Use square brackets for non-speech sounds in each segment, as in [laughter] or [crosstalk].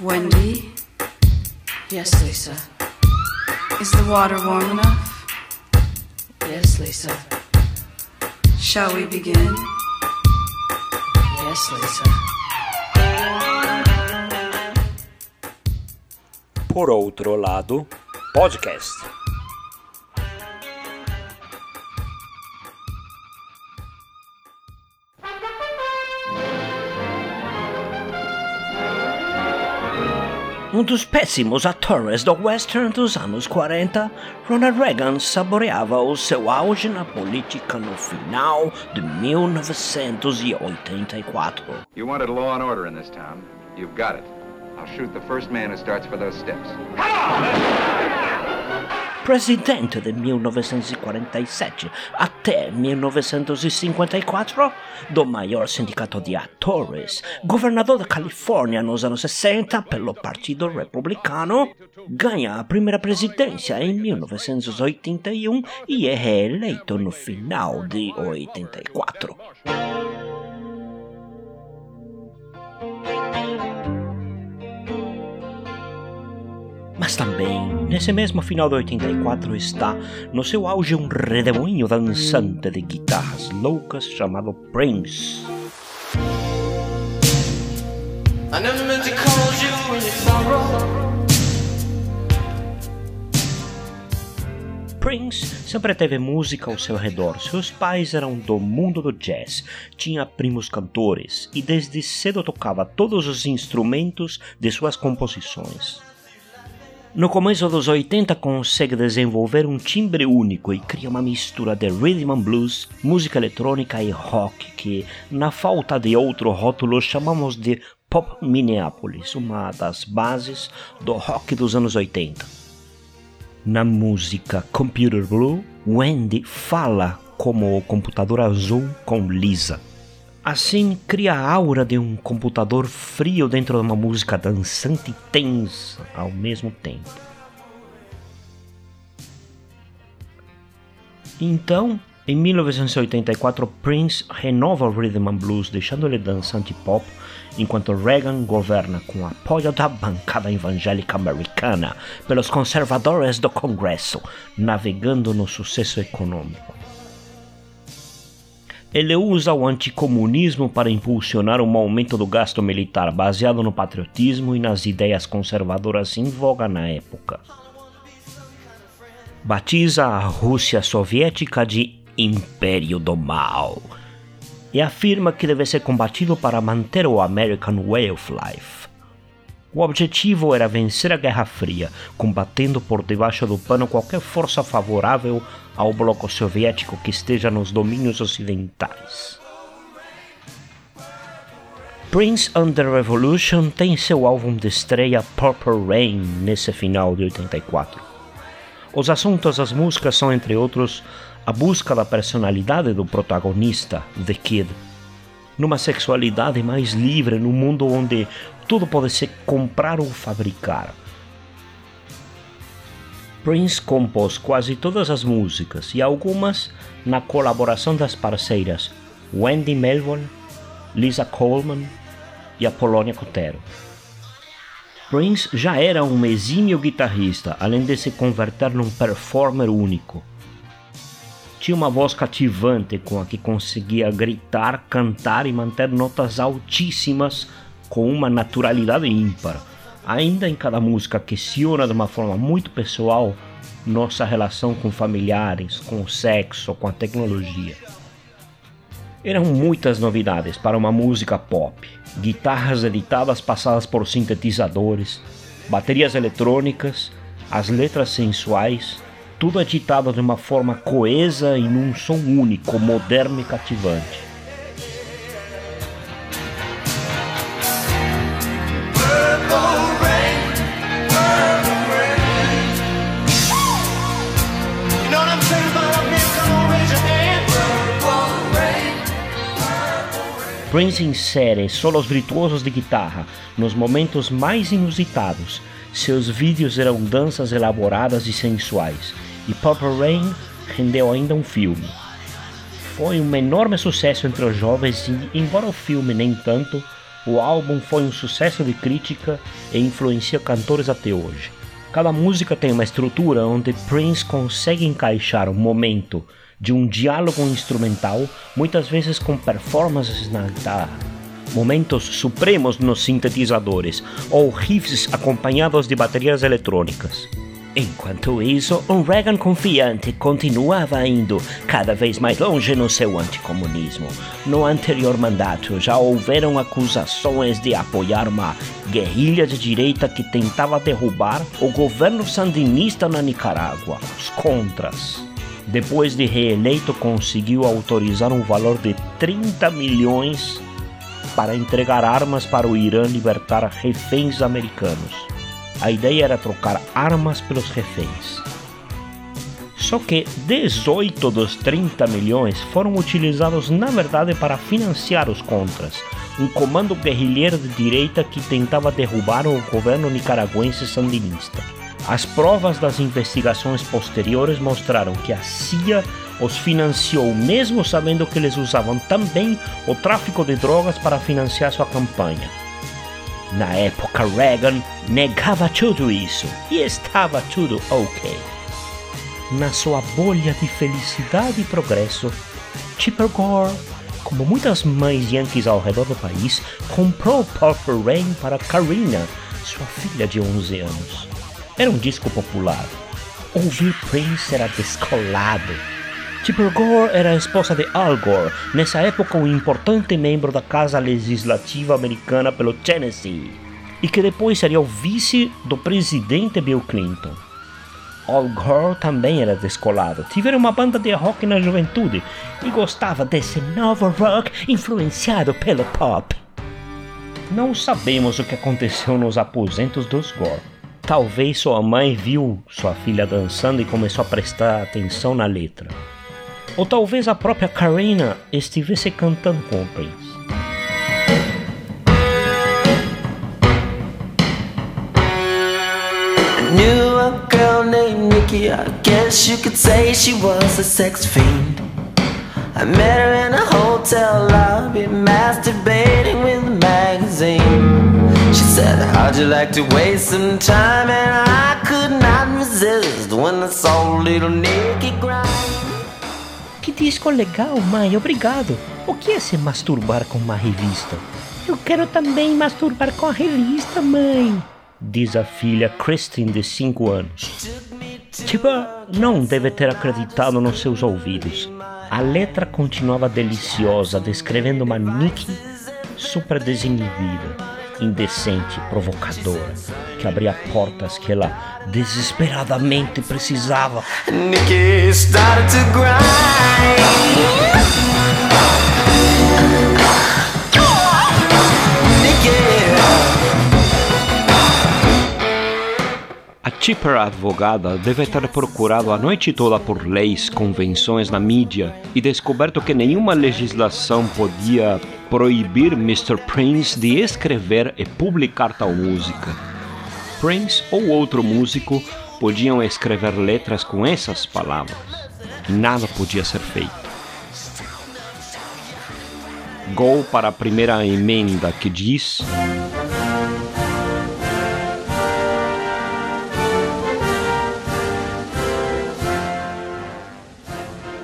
Wendy? Yes, Lisa. Is the water warm enough? Yes, Lisa. Shall we begin? Yes, Lisa. Por outro lado, podcast. Um dos péssimos atores do western dos anos 40, Ronald Reagan saboreava o seu auge na política no final de 1984. You wanted law and order in this town. You've got it. I'll shoot the first man who starts for those steps. Presidente de 1947 até 1954 do maior sindicato de atores, governador da Califórnia nos anos 60 pelo Partido Republicano, ganha a primeira presidência em 1981 e é reeleito no final de 84. Nesse mesmo final de 84, está no seu auge um redemoinho dançante de guitarras loucas chamado Prince. Prince sempre teve música ao seu redor. Seus pais eram do mundo do jazz, tinha primos cantores e desde cedo tocava todos os instrumentos de suas composições. No começo dos 80 consegue desenvolver um timbre único e cria uma mistura de rhythm and blues, música eletrônica e rock que, na falta de outro rótulo, chamamos de pop Minneapolis, uma das bases do rock dos anos 80. Na música Computer Blue, Wendy fala como o computador azul com Lisa. Assim, cria a aura de um computador frio dentro de uma música dançante e tensa ao mesmo tempo. Então, em 1984, Prince renova o rhythm and blues, deixando ele dançante pop, enquanto Reagan governa com apoio da bancada evangélica americana pelos conservadores do Congresso, navegando no sucesso econômico. Ele usa o anticomunismo para impulsionar um aumento do gasto militar baseado no patriotismo e nas ideias conservadoras em voga na época. Batiza a Rússia soviética de Império do Mal e afirma que deve ser combatido para manter o American Way of Life. O objetivo era vencer a Guerra Fria, combatendo por debaixo do pano qualquer força favorável ao bloco soviético que esteja nos domínios ocidentais. Prince Under Revolution tem seu álbum de estreia Purple Rain nesse final de 84. Os assuntos das músicas são, entre outros, a busca da personalidade do protagonista, The Kid, numa sexualidade mais livre, num mundo onde tudo pode ser comprar ou fabricar. Prince compôs quase todas as músicas e algumas na colaboração das parceiras Wendy Melbourne, Lisa Coleman e Apollonia Cotero. Prince já era um exímio guitarrista, além de se converter num performer único. Tinha uma voz cativante com a que conseguia gritar, cantar e manter notas altíssimas com uma naturalidade ímpar. Ainda em cada música questiona de uma forma muito pessoal nossa relação com familiares, com o sexo, com a tecnologia. Eram muitas novidades para uma música pop. Guitarras editadas passadas por sintetizadores, baterias eletrônicas, as letras sensuais, tudo agitado de uma forma coesa e num som único, moderno e cativante. Prince insere solos virtuosos de guitarra nos momentos mais inusitados. Seus vídeos eram danças elaboradas e sensuais, e Purple Rain rendeu ainda um filme. Foi um enorme sucesso entre os jovens e, embora o filme nem tanto, O álbum foi um sucesso de crítica e influencia cantores até hoje. Cada música tem uma estrutura onde Prince consegue encaixar o momento de um diálogo instrumental, muitas vezes com performances na guitarra, momentos supremos nos sintetizadores ou riffs acompanhados de baterias eletrônicas. Enquanto isso, um Reagan confiante continuava indo cada vez mais longe no seu anticomunismo. No anterior mandato, já houveram acusações de apoiar uma guerrilha de direita que tentava derrubar o governo sandinista na Nicarágua, os Contras. Depois de reeleito, conseguiu autorizar um valor de 30 milhões para entregar armas para o Irã libertar reféns americanos. A ideia era trocar armas pelos reféns. Só que 18 dos 30 milhões foram utilizados na verdade para financiar os contras, um comando guerrilheiro de direita que tentava derrubar o governo nicaragüense sandinista. As provas das investigações posteriores mostraram que a CIA os financiou, mesmo sabendo que eles usavam também o tráfico de drogas para financiar sua campanha. Na época, Reagan negava tudo isso e estava tudo ok. Na sua bolha de felicidade e progresso, Chipper Gore, como muitas mães yankees ao redor do país, comprou Purple Rain para Karina, sua filha de 11 anos. Era um disco popular. Ouvir Prince era descolado. Chipper Gore era a esposa de Al Gore, nessa época um importante membro da Casa Legislativa Americana pelo Tennessee, e que depois seria o vice do presidente Bill Clinton. Al Gore também era descolado, tivera uma banda de rock na juventude e gostava desse novo rock influenciado pelo pop. Não sabemos o que aconteceu nos aposentos dos Gore. Talvez sua mãe viu sua filha dançando e começou a prestar atenção na letra. Ou talvez a própria Karina estivesse cantando com o Prince. Knew a girl named Nikki, I guess you could say she was a sex fiend. I met her in a hotel lobby, masturbating with said, How'd you like to waste some time? And I could not resist when I saw little Nikki grind. Que disco legal, mãe, obrigado. O que é se masturbar com uma revista? Eu quero também masturbar com a revista, mãe, diz a filha Christine, de 5 anos. Tipo, não deve ter acreditado nos seus ouvidos. A letra continuava deliciosa, descrevendo uma Nikki super desinibida, indecente, provocadora, que abria portas que ela desesperadamente precisava. A Chipper advogada deve ter procurado a noite toda por leis, convenções na mídia e descoberto que nenhuma legislação podia proibir Mr. Prince de escrever e publicar tal música. Prince ou outro músico podiam escrever letras com essas palavras nada podia ser feito. Go para a primeira emenda que diz.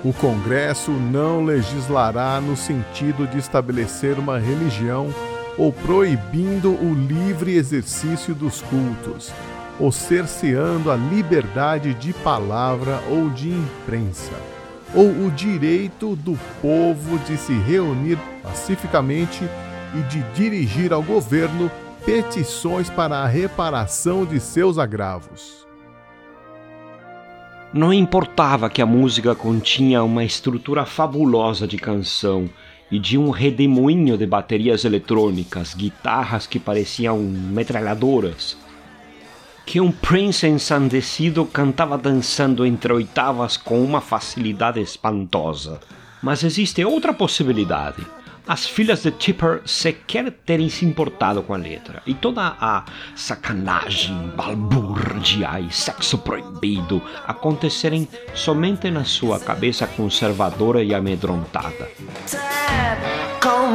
O Congresso não legislará no sentido de estabelecer uma religião ou proibindo o livre exercício dos cultos, ou cerceando a liberdade de palavra ou de imprensa, ou o direito do povo de se reunir pacificamente e de dirigir ao governo petições para a reparação de seus agravos. Não importava que a música continha uma estrutura fabulosa de canção e de um redemoinho de baterias eletrônicas, guitarras que pareciam metralhadoras. Que um Prince ensandecido cantava dançando entre oitavas com uma facilidade espantosa. Mas existe outra possibilidade as filhas de Chipper sequer terem se importado com a letra. E toda a sacanagem, balbúrdia e sexo proibido acontecerem somente na sua cabeça conservadora e amedrontada. Call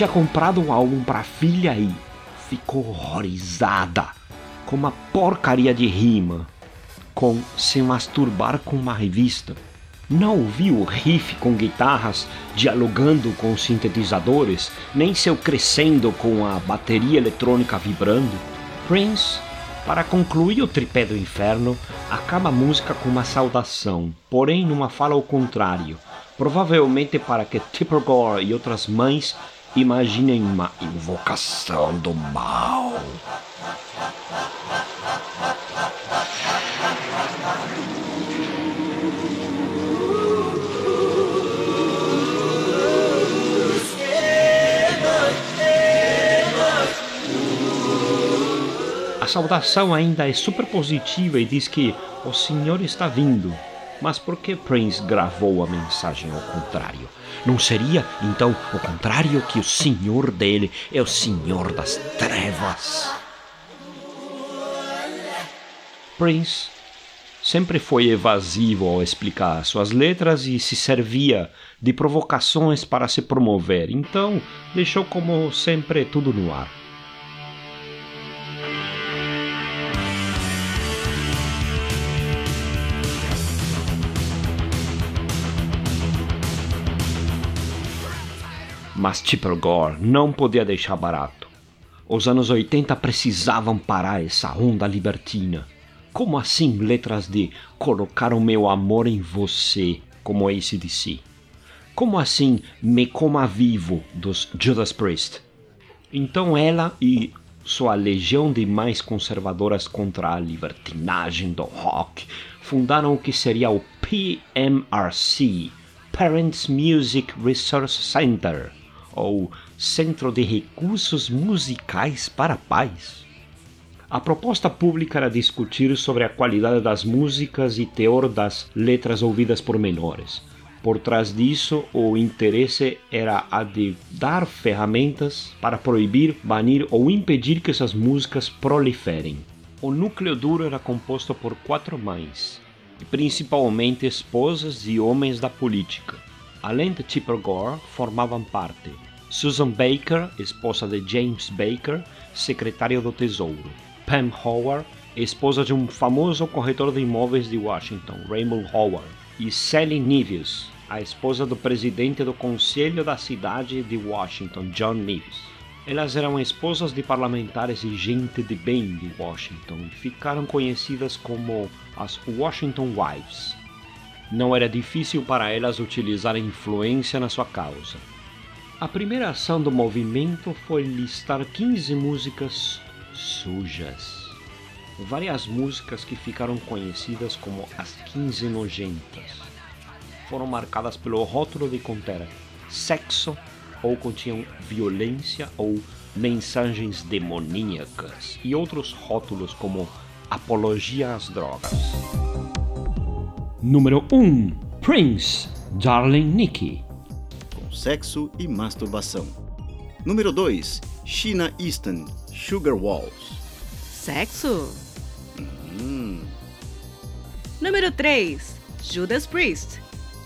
tinha comprado um álbum para a filha e ficou horrorizada com uma porcaria de rima com se masturbar com uma revista. Não ouviu o riff com guitarras dialogando com sintetizadores, nem seu crescendo com a bateria eletrônica vibrando. Prince, para concluir o tripé do inferno, acaba a música com uma saudação, porém numa fala ao contrário, provavelmente para que Tipper Gore e outras mães imaginem uma invocação do mal. A saudação ainda é super positiva e diz que o Senhor está vindo. Mas por que Prince gravou a mensagem ao contrário? Não seria, então, o contrário que o Senhor dele é o Senhor das trevas? Prince sempre foi evasivo ao explicar suas letras e se servia de provocações para se promover, então deixou como sempre tudo no ar. Mas Tipper Gore não podia deixar barato. Os anos 80 precisavam parar essa onda libertina. Como assim letras de colocar o meu amor em você, como esse de si? Como assim me coma vivo dos Judas Priest? Então ela e sua legião de mais conservadoras contra a libertinagem do rock fundaram o que seria o PMRC, Parents Music Resource Center ou Centro de Recursos Musicais para Pais. A proposta pública era discutir sobre a qualidade das músicas e teor das letras ouvidas por menores. Por trás disso, o interesse era a de dar ferramentas para proibir, banir ou impedir que essas músicas proliferem. O núcleo duro era composto por quatro mães, principalmente esposas e homens da política. Além de Tipper Gore, formavam parte Susan Baker, esposa de James Baker, secretário do Tesouro. Pam Howard, esposa de um famoso corretor de imóveis de Washington, Raymond Howard. E Sally Neves, a esposa do presidente do Conselho da Cidade de Washington, John Neves. Elas eram esposas de parlamentares e gente de bem de Washington e ficaram conhecidas como as Washington Wives. Não era difícil para elas utilizar a influência na sua causa. A primeira ação do movimento foi listar 15 músicas sujas. Várias músicas que ficaram conhecidas como as 15 nojentas foram marcadas pelo rótulo de conter sexo ou continham violência ou mensagens demoníacas e outros rótulos como apologia às drogas. Número 1 Prince Darling Nikki sexo e masturbação. Número 2, Sheena Easton, Sugar Walls. Sexo. Hum. Número 3, Judas Priest,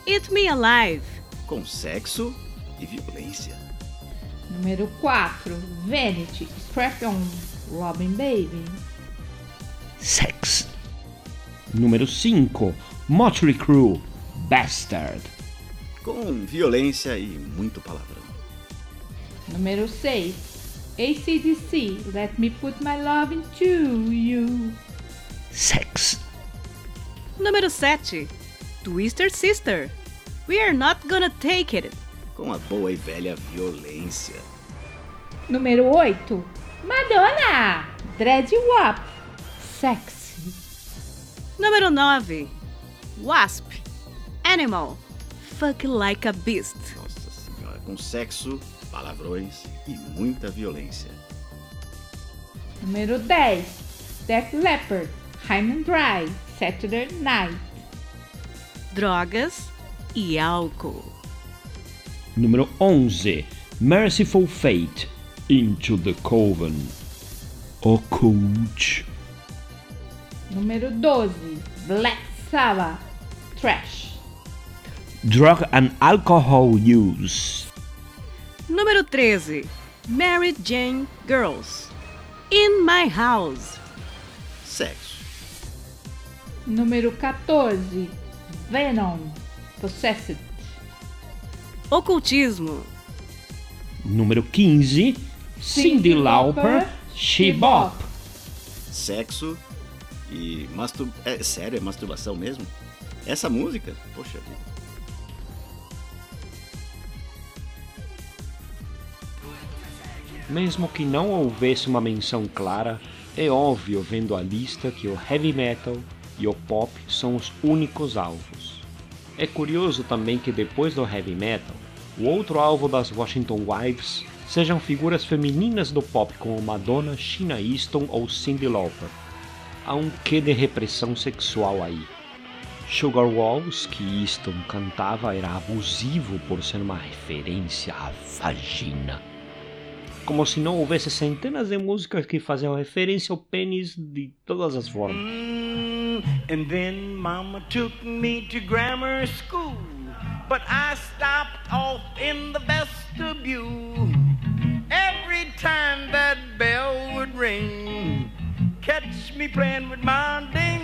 Eat Me Alive. Com sexo e violência. Número 4, Vanity, Strap On, Robin Baby. Sex. Número 5, Motley Crue, Bastard com violência e muito palavrão. Número 6. ACDC, Let Me Put My Love Into You. Sex. Número 7. Twister Sister, We Are Not Gonna Take It. com a boa e velha violência. Número 8. Madonna, Dread Wop, Sexy. Número 9. Wasp, Animal, Fuck Like a Beast. Nossa senhora, com sexo, palavrões e muita violência. Número 10. Def Leppard, High and Dry, Saturday Night. Drogas e álcool. Número 11. Merciful Fate. Into the Coven. Occult. Número 12. Black Sabbath, Trash. Drug and Alcohol Use. Número 13. Mary Jane Girls, In My House. Sexo. Número 14. Venom, Possessed. Ocultismo. Número 15. Cindy Lauper. She Bop. Sexo e mastur... É sério, é masturbação mesmo? Essa música? Poxa vida. Mesmo que não houvesse uma menção clara, é óbvio vendo a lista que o heavy metal e o pop são os únicos alvos. É curioso também que depois do heavy metal, o outro alvo das Washington Wives sejam figuras femininas do pop como Madonna, Sheena Easton ou Cyndi Lauper. Há um quê de repressão sexual aí. Sugar Walls, que Easton cantava, era abusivo por ser uma referência à vagina como se não houvesse centenas de músicas que faziam referência ao pênis de todas as formas. And then mama took me to grammar school, but I stopped off in the vestibule. Every time that bell would ring, catch me playing with my ding-a-ling-a-ling.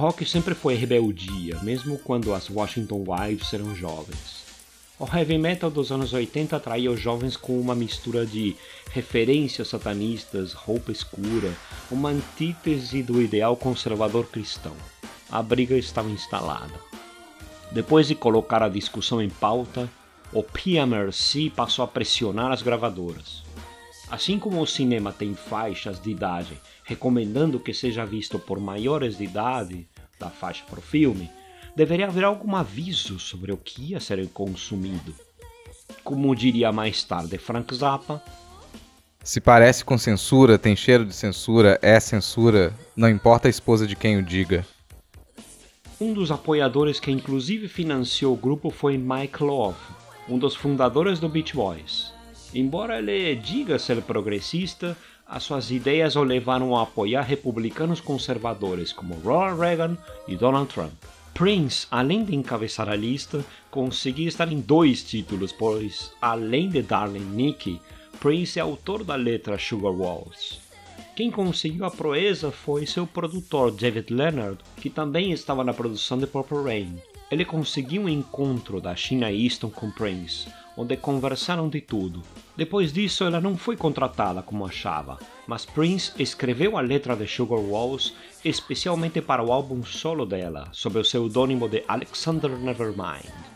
Rock sempre foi rebeldia, mesmo quando as Washington Wives eram jovens. O heavy metal dos anos 80 atraía os jovens com uma mistura de referências satanistas, roupa escura, uma antítese do ideal conservador cristão. A briga estava instalada. Depois de colocar a discussão em pauta, o PMRC passou a pressionar as gravadoras. Assim como o cinema tem faixas de idade recomendando que seja visto por maiores de idade da faixa para o filme, deveria haver algum aviso sobre o que ia ser consumido. Como diria mais tarde Frank Zappa, Se parece com censura, tem cheiro de censura, é censura, não importa a esposa de quem o diga. um dos apoiadores que inclusive financiou o grupo foi Mike Love, um dos fundadores do Beach Boys. Embora ele diga ser progressista, as suas ideias o levaram a apoiar republicanos conservadores como Ronald Reagan e Donald Trump. Prince, além de encabeçar a lista, conseguiu estar em dois títulos, pois, além de Darling Nikki, Prince é autor da letra Sugar Walls. Quem conseguiu a proeza foi seu produtor David Leonard, que também estava na produção de Purple Rain. Ele conseguiu um encontro da Sheena Easton com Prince, onde conversaram de tudo. Depois disso, ela não foi contratada como achava, mas Prince escreveu a letra de Sugar Walls especialmente para o álbum solo dela, sob o pseudônimo de Alexander Nevermind.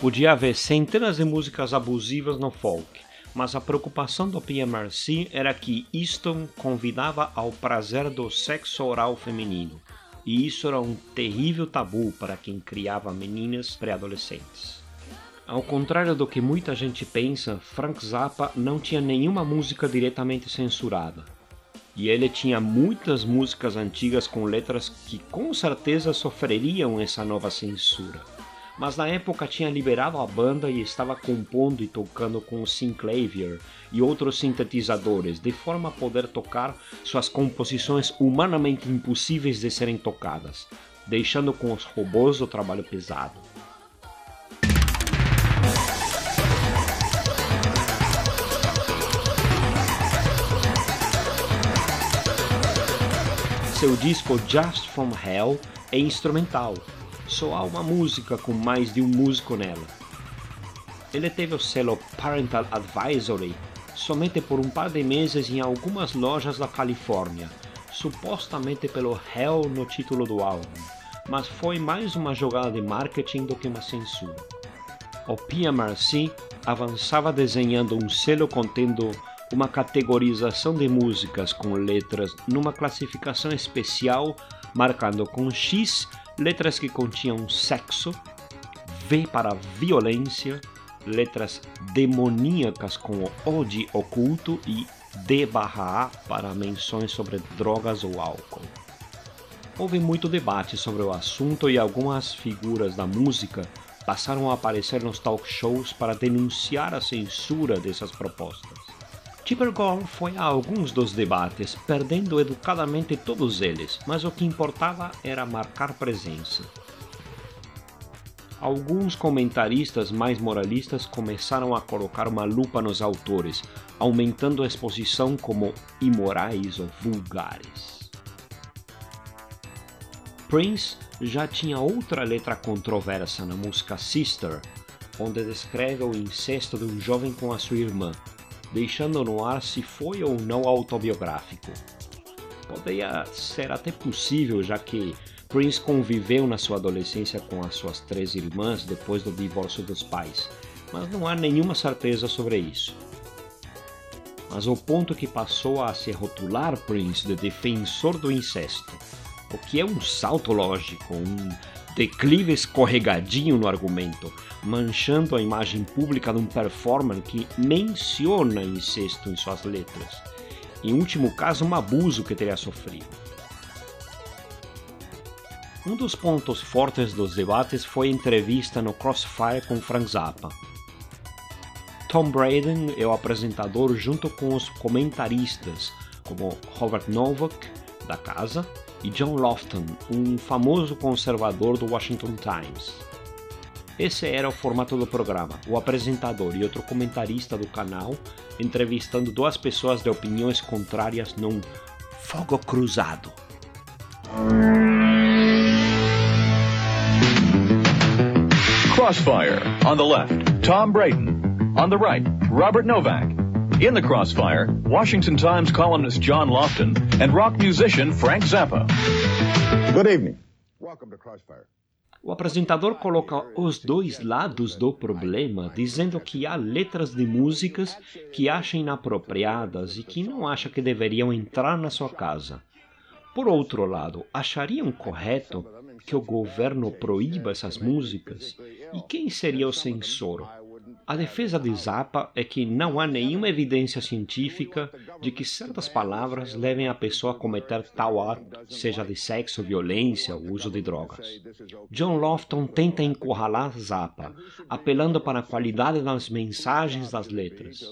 Podia haver centenas de músicas abusivas no folk, mas a preocupação do PMRC era que Easton convidava ao prazer do sexo oral feminino, e isso era um terrível tabu para quem criava meninas pré-adolescentes. Ao contrário do que muita gente pensa, Frank Zappa não tinha nenhuma música diretamente censurada. E ele tinha muitas músicas antigas com letras que com certeza sofreriam essa nova censura. Mas na época tinha liberado a banda e estava compondo e tocando com o Synclavier e outros sintetizadores, de forma a poder tocar suas composições humanamente impossíveis de serem tocadas, deixando com os robôs o trabalho pesado. Seu disco Just From Hell é instrumental, só há uma música com mais de um músico nela. Ele teve o selo Parental Advisory somente por um par de meses em algumas lojas da Califórnia, supostamente pelo Hell no título do álbum, mas foi mais uma jogada de marketing do que uma censura. O PMRC avançava desenhando um selo contendo uma categorização de músicas com letras numa classificação especial, marcando com X letras que continham sexo, V para violência, letras demoníacas com o de oculto e D barra A para menções sobre drogas ou álcool. Houve muito debate sobre o assunto e algumas figuras da música passaram a aparecer nos talk shows para denunciar a censura dessas propostas. Tipper Gore foi a alguns dos debates, perdendo educadamente todos eles, mas o que importava era marcar presença. Alguns comentaristas mais moralistas começaram a colocar uma lupa nos autores, aumentando a exposição como imorais ou vulgares. Prince já tinha outra letra controversa na música Sister, onde descreve o incesto de um jovem com a sua irmã, deixando no ar se foi ou não autobiográfico. Poderia ser até possível, já que Prince conviveu na sua adolescência com as suas três irmãs depois do divórcio dos pais, mas não há nenhuma certeza sobre isso. Mas o ponto que passou a se rotular Prince de defensor do incesto, o que é um salto lógico, um declive escorregadinho no argumento, manchando a imagem pública de um performer que menciona incesto em suas letras. Em último caso, um abuso que teria sofrido. Um dos pontos fortes dos debates foi a entrevista no Crossfire com Frank Zappa. Tom Braden é o apresentador junto com os comentaristas, como Robert Novak, da casa, e John Lofton, um famoso conservador do Washington Times. Esse era o formato do programa, o apresentador e outro comentarista do canal entrevistando duas pessoas de opiniões contrárias num fogo cruzado. Crossfire. On the left, Tom Braden. On the right, Robert Novak. In the crossfire, Washington Times columnist John Lofton and rock musician Frank Zappa. Good evening. Welcome to Crossfire. O apresentador coloca os dois lados do problema, dizendo que há letras de músicas que acha inapropriadas e que não acha que deveriam entrar na sua casa. Por outro lado, achariam correto que o governo proíba essas músicas? E quem seria o censor? A defesa de Zappa é que não há nenhuma evidência científica de que certas palavras levem a pessoa a cometer tal ato, seja de sexo, violência ou uso de drogas. John Lofton tenta encurralar Zappa, apelando para a qualidade das mensagens das letras.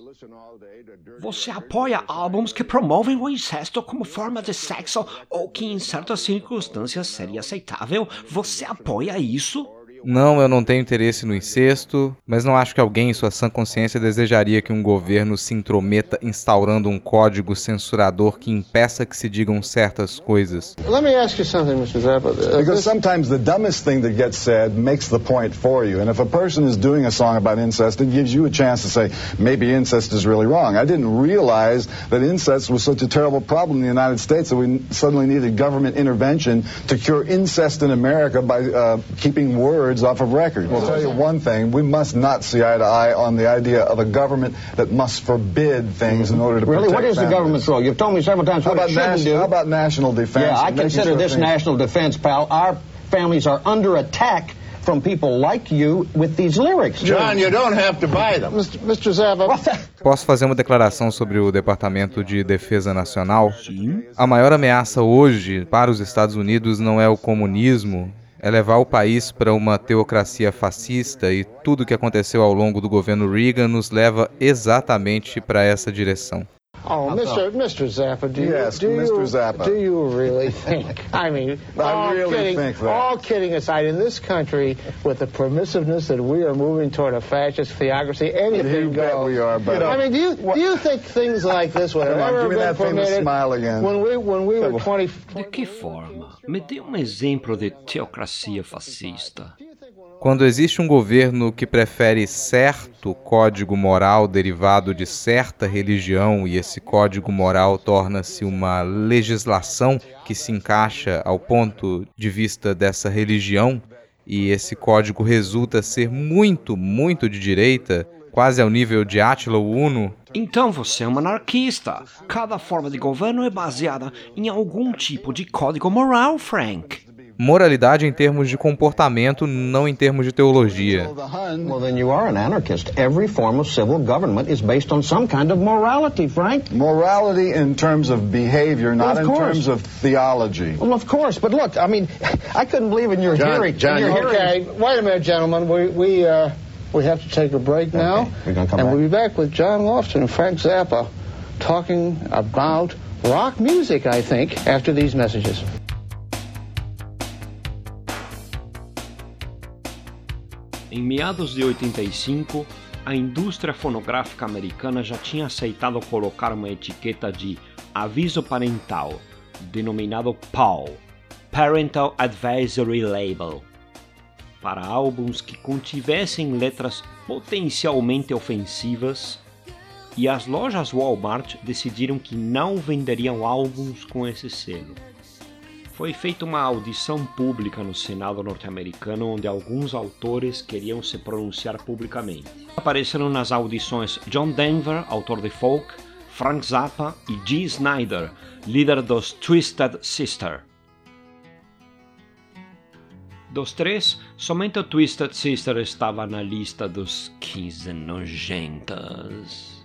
Você apoia álbuns que promovem o incesto como forma de sexo ou que em certas circunstâncias seria aceitável? Você apoia isso? Não, eu não tenho interesse no incesto, mas não acho que alguém em sua sã consciência desejaria que um governo se intrometa instaurando um código censurador que impeça que se digam certas coisas. Let me ask you something, Mr. Zappa. Because sometimes the dumbest thing that gets said makes the point for you. And if a person is doing a song about incest, it gives you a chance to say, maybe incest is really wrong. I didn't realize that incest was such a terrible problem in the United States that we suddenly needed government intervention to cure incest in America by uh, keeping words off of records. I'll tell you one thing, we must not see eye to eye on the idea of a government that must forbid things in order to Really? protect What is the families. government's role? You've told me several times How what about, it shouldn't do. how about national defense? Yeah, I consider sure this things- national defense, pal. Our families are under attack from people like you with these lyrics. John, you don't have to buy them. Mr. Mr. Zappa. Posso fazer uma declaração sobre o Departamento de Defesa Nacional? A maior ameaça hoje para os Estados Unidos não é o comunismo, é levar o país para uma teocracia fascista e tudo o que aconteceu ao longo do governo Reagan nos leva exatamente para essa direção. Oh, Mr. Mr. Zappa, do you, Yes, do Mr. you, Zappa. do you really [laughs] think? I mean, all really kidding, think that. all kidding aside, in this country, with the permissiveness that we are moving toward a fascist theocracy, anything You bet goes. we are, but- I mean, do you do you think things like this would have Come on, ever give me been famous permitted smile again. when we when we were 20? De que forma? Me dê um exemplo de teocracia fascista. Quando existe um governo que prefere certo código moral derivado de certa religião e esse código moral torna-se uma legislação que se encaixa ao ponto de vista dessa religião e esse código resulta ser muito, muito de direita, quase ao nível de Átila Uno, Então você é um anarquista. Cada forma de governo é baseada em algum tipo de código moral, Frank. Moralidade em termos de comportamento, não em termos de teologia. Well, then you are an anarchist. Every form of civil government is based on some kind of morality, Frank. Morality in terms of behavior, not in terms of theology. Well, of course, but look, I mean, [laughs] I couldn't believe in your John- hearing. John, your hearing. Okay, wait a minute, gentlemen. We we uh we have to take a break now, We're gonna come and back. we'll be back with John Lofton and Frank Zappa, talking about rock music. I think after these messages. Em meados de 85, a indústria fonográfica americana já tinha aceitado colocar uma etiqueta de aviso parental, denominado PAL Parental Advisory Label para álbuns que contivessem letras potencialmente ofensivas, e as lojas Walmart decidiram que não venderiam álbuns com esse selo. Foi feita uma audição pública no Senado norte-americano onde alguns autores queriam se pronunciar publicamente. Apareceram nas audições John Denver, autor de folk, Frank Zappa e Dee Snyder, líder dos Twisted Sister. Dos três, somente o Twisted Sister estava na lista dos 15 nojentas.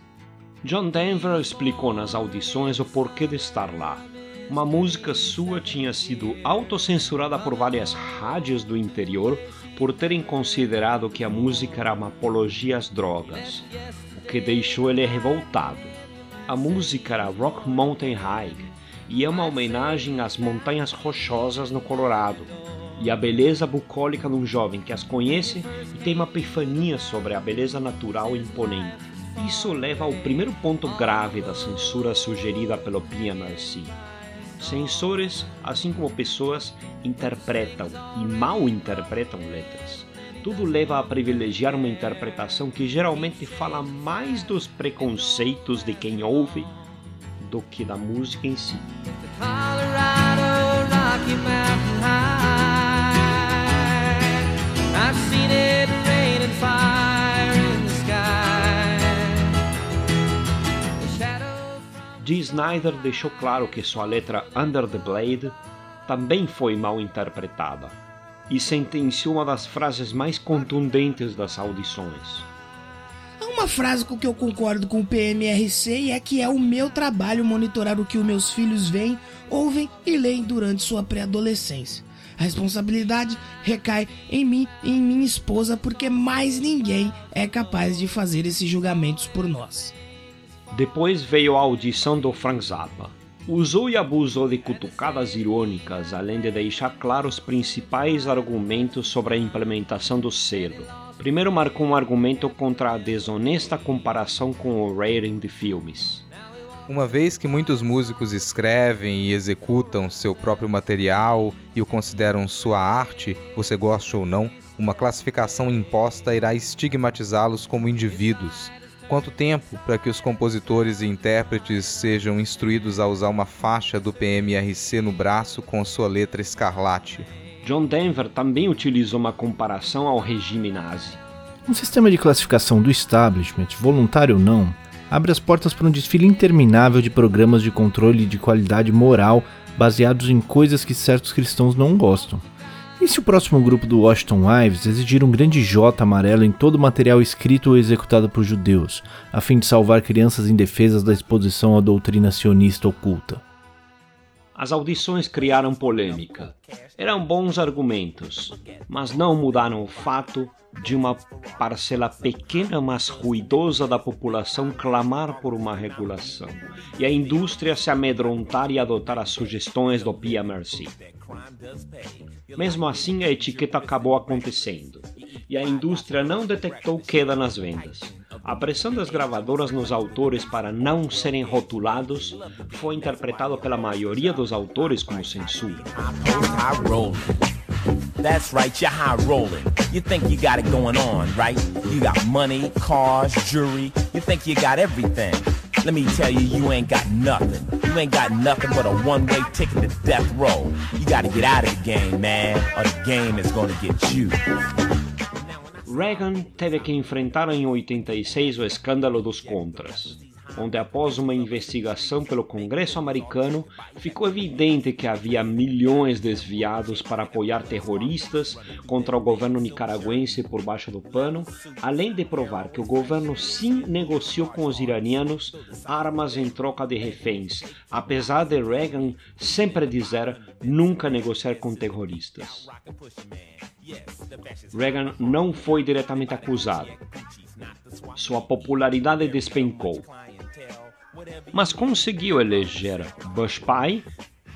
John Denver explicou nas audições o porquê de estar lá. Uma música sua tinha sido autocensurada por várias rádios do interior por terem considerado que a música era uma apologia às drogas, o que deixou ele revoltado. A música era Rock Mountain High e é uma homenagem às montanhas rochosas no Colorado e à beleza bucólica de um jovem que as conhece e tem uma epifania sobre a beleza natural e imponente. Isso leva ao primeiro ponto grave da censura sugerida pelo PMRC. Censores, assim como pessoas, interpretam e mal interpretam letras. Tudo leva a privilegiar uma interpretação que geralmente fala mais dos preconceitos de quem ouve do que da música em si. Dee Snyder deixou claro que sua letra Under the Blade também foi mal interpretada e sentenciou uma das frases mais contundentes das audições. Há uma frase com que eu concordo com o PMRC e é que é o meu trabalho monitorar o que os meus filhos veem, ouvem e leem durante sua pré-adolescência. A responsabilidade recai em mim e em minha esposa porque mais ninguém é capaz de fazer esses julgamentos por nós. Depois veio a audição do Frank Zappa. Usou e abusou de cutucadas irônicas, além de deixar claro os principais argumentos sobre a implementação do selo. Primeiro marcou um argumento contra a desonesta comparação com o rating de filmes. Uma vez que muitos músicos escrevem e executam seu próprio material e o consideram sua arte, você goste ou não, uma classificação imposta irá estigmatizá-los como indivíduos. Quanto tempo para que os compositores e intérpretes sejam instruídos a usar uma faixa do PMRC no braço com sua letra escarlate? John Denver também utilizou uma comparação ao regime nazi. Um sistema de classificação do establishment, voluntário ou não, abre as portas para um desfile interminável de programas de controle de qualidade moral baseados em coisas que certos cristãos não gostam. E se o próximo grupo do Washington Wives exigir um grande J amarelo em todo o material escrito ou executado por judeus, a fim de salvar crianças indefesas da exposição à doutrina sionista oculta? As audições criaram polêmica. Eram bons argumentos, mas não mudaram o fato de uma parcela pequena, mas ruidosa da população clamar por uma regulação e a indústria se amedrontar e adotar as sugestões do PMRC. Mesmo assim, a etiqueta acabou acontecendo e a indústria não detectou queda nas vendas. A pressão das gravadoras nos autores para não serem rotulados foi interpretado pela maioria dos autores como censura. That's right, you're high rolling. You think you got it going on, right? You got money, cars, jewelry. You think you got everything. Let me tell you, you ain't got nothing. You ain't got nothing but a one-way ticket to death row. You gotta get out of the game, man, or the game is gonna get you. Reagan teve que enfrentar em 86 o escândalo dos contras, onde após uma investigação pelo Congresso americano, ficou evidente que havia milhões desviados para apoiar terroristas contra o governo nicaragüense por baixo do pano, além de provar que o governo sim negociou com os iranianos armas em troca de reféns, apesar de Reagan sempre dizer nunca negociar com terroristas. Reagan não foi diretamente acusado. Sua popularidade despencou. Mas conseguiu eleger Bush pai,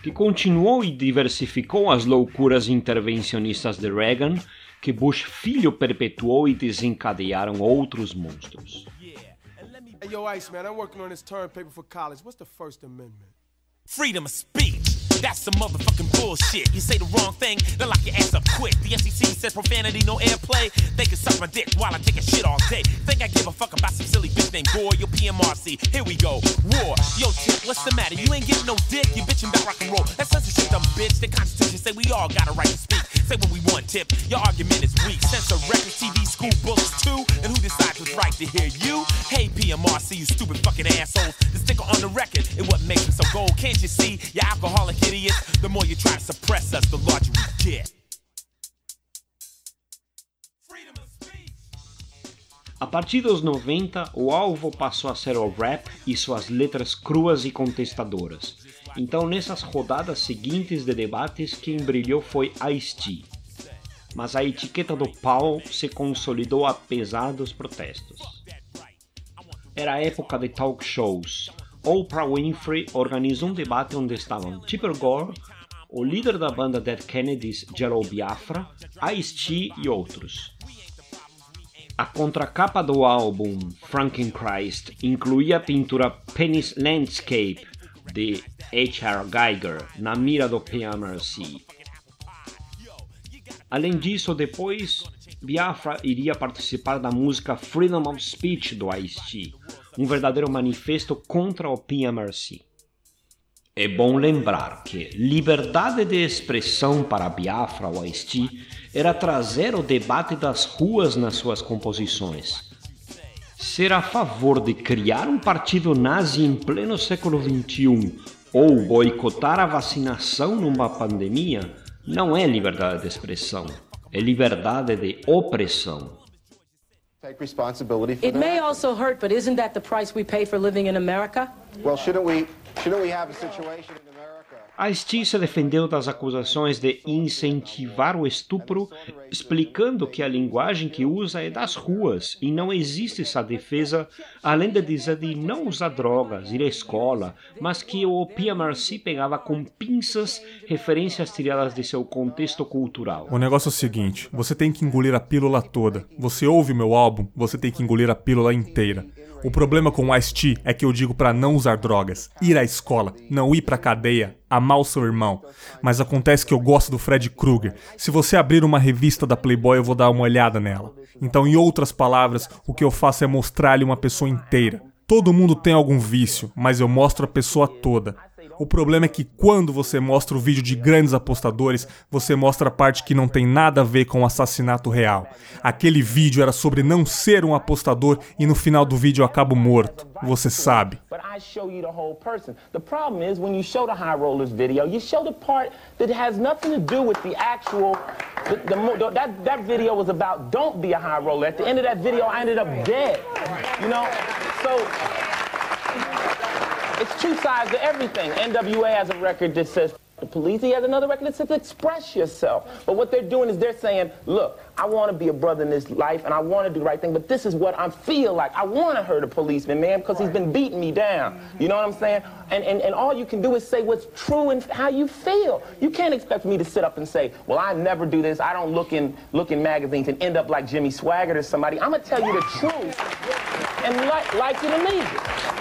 que continuou e diversificou as loucuras intervencionistas de Reagan, que Bush filho perpetuou e desencadearam outros monstros. Hey, yo, Ice, man, I'm working on this term paper for college. What's the First Amendment? Freedom of speech. That's some motherfucking bullshit. You say the wrong thing, they'll lock your ass up quick. The SEC says profanity, no airplay. They can suck my dick while I take a shit all day. Think I give a fuck about some silly bitch named Gore? Your PMRC. Here we go. War. Yo, chick, what's the matter? You ain't getting no dick. You bitching about rock and roll. That's censorship, dumb bitch. The Constitution say we all got a right to speak. Say what we want, tip. Your argument is weak. Censor records, TV, school books too. And who decides what's right to hear you? Hey, PMRC, you stupid fucking assholes. The sticker on the record is what makes it so gold. Can't you see? You alcoholic idiots. The more you try to suppress us, the larger we get. A partir dos 90, o alvo passou a ser o rap e suas letras cruas e contestadoras. Então, nessas rodadas seguintes de debates, quem brilhou foi Ice-T. Mas a etiqueta do pau se consolidou apesar dos protestos. Era a época de talk shows. Oprah Winfrey organizou um debate onde estavam Tipper Gore, o líder da banda Dead Kennedys, Jello Biafra, Ice-T e outros. A contracapa do álbum Frankenchrist incluía a pintura Penis Landscape de H.R. Geiger na mira do PMRC. Além disso, depois Biafra iria participar da música Freedom of Speech do Ice-T, um verdadeiro manifesto contra o PMRC. É bom lembrar que liberdade de expressão para Biafra ou Ice-T era trazer o debate das ruas nas suas composições. Ser a favor de criar um partido nazi em pleno século XXI ou boicotar a vacinação numa pandemia não é liberdade de expressão, é liberdade de opressão. Take responsibility for It that. may also hurt, but isn't that the price we pay for living in America? Well, shouldn't we shouldn't we have a situation America? Ice-T se defendeu das acusações de incentivar o estupro, explicando que a linguagem que usa é das ruas e não existe essa defesa, além de dizer de não usar drogas, ir à escola, mas que o PMRC pegava com pinças referências tiradas de seu contexto cultural. O negócio é o seguinte: você tem que engolir a pílula toda. Você ouve meu álbum, você tem que engolir a pílula inteira. O problema com o Ice-T é que eu digo pra não usar drogas, ir à escola, não ir pra cadeia, amar o seu irmão. Mas acontece que eu gosto do Fred Krueger. Se você abrir uma revista da Playboy, eu vou dar uma olhada nela. Então, em outras palavras, o que eu faço é mostrar-lhe uma pessoa inteira. Todo mundo tem algum vício, mas eu mostro a pessoa toda. O problema é que quando você mostra o vídeo de grandes apostadores, você mostra a parte que não tem nada a ver com o assassinato real. Aquele vídeo era sobre não ser um apostador e no final do vídeo eu acabo morto. Você sabe. At the end of that video, I ended up dead. You know, so it's two sides to everything. NWA has a record that says the police. He has another record that says express yourself. But what they're doing is they're saying, look, I want to be a brother in this life and I want to do the right thing, but this is what I feel like. I want to hurt a policeman, man, because he's been beating me down. You know what I'm saying? And, and, and all you can do is say what's true and how you feel. You can't expect me to sit up and say, well, I never do this. I don't look in, look in magazines and end up like Jimmy Swaggart or somebody. I'm going to tell you the truth and like, it or leave it.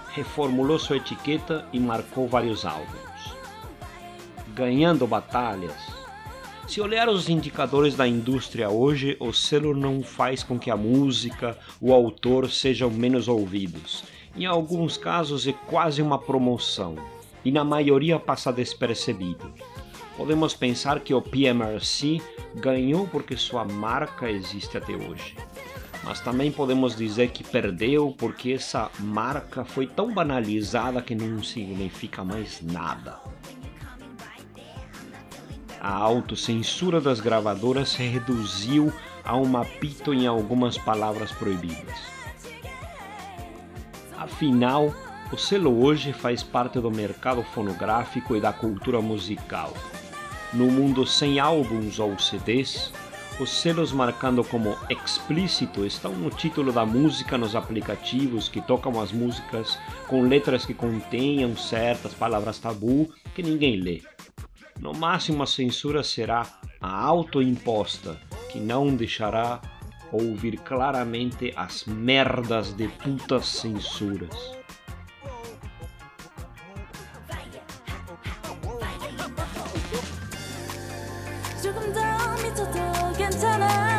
reformulou sua etiqueta e marcou vários álbuns. Ganhando batalhas. Se olhar os indicadores da indústria hoje, o selo não faz com que a música, o autor sejam menos ouvidos. Em alguns casos é quase uma promoção, e na maioria passa despercebido. Podemos pensar que o PMRC ganhou porque sua marca existe até hoje. Mas também podemos dizer que perdeu porque essa marca foi tão banalizada que não significa mais nada. A autocensura das gravadoras se reduziu a um apito em algumas palavras proibidas. Afinal, o selo hoje faz parte do mercado fonográfico e da cultura musical. No mundo sem álbuns ou CDs, os selos marcando como explícito estão no título da música nos aplicativos que tocam as músicas com letras que contenham certas palavras tabu que ninguém lê. No máximo, a censura será a autoimposta, que não deixará ouvir claramente as merdas de putas censuras. 아니잖아.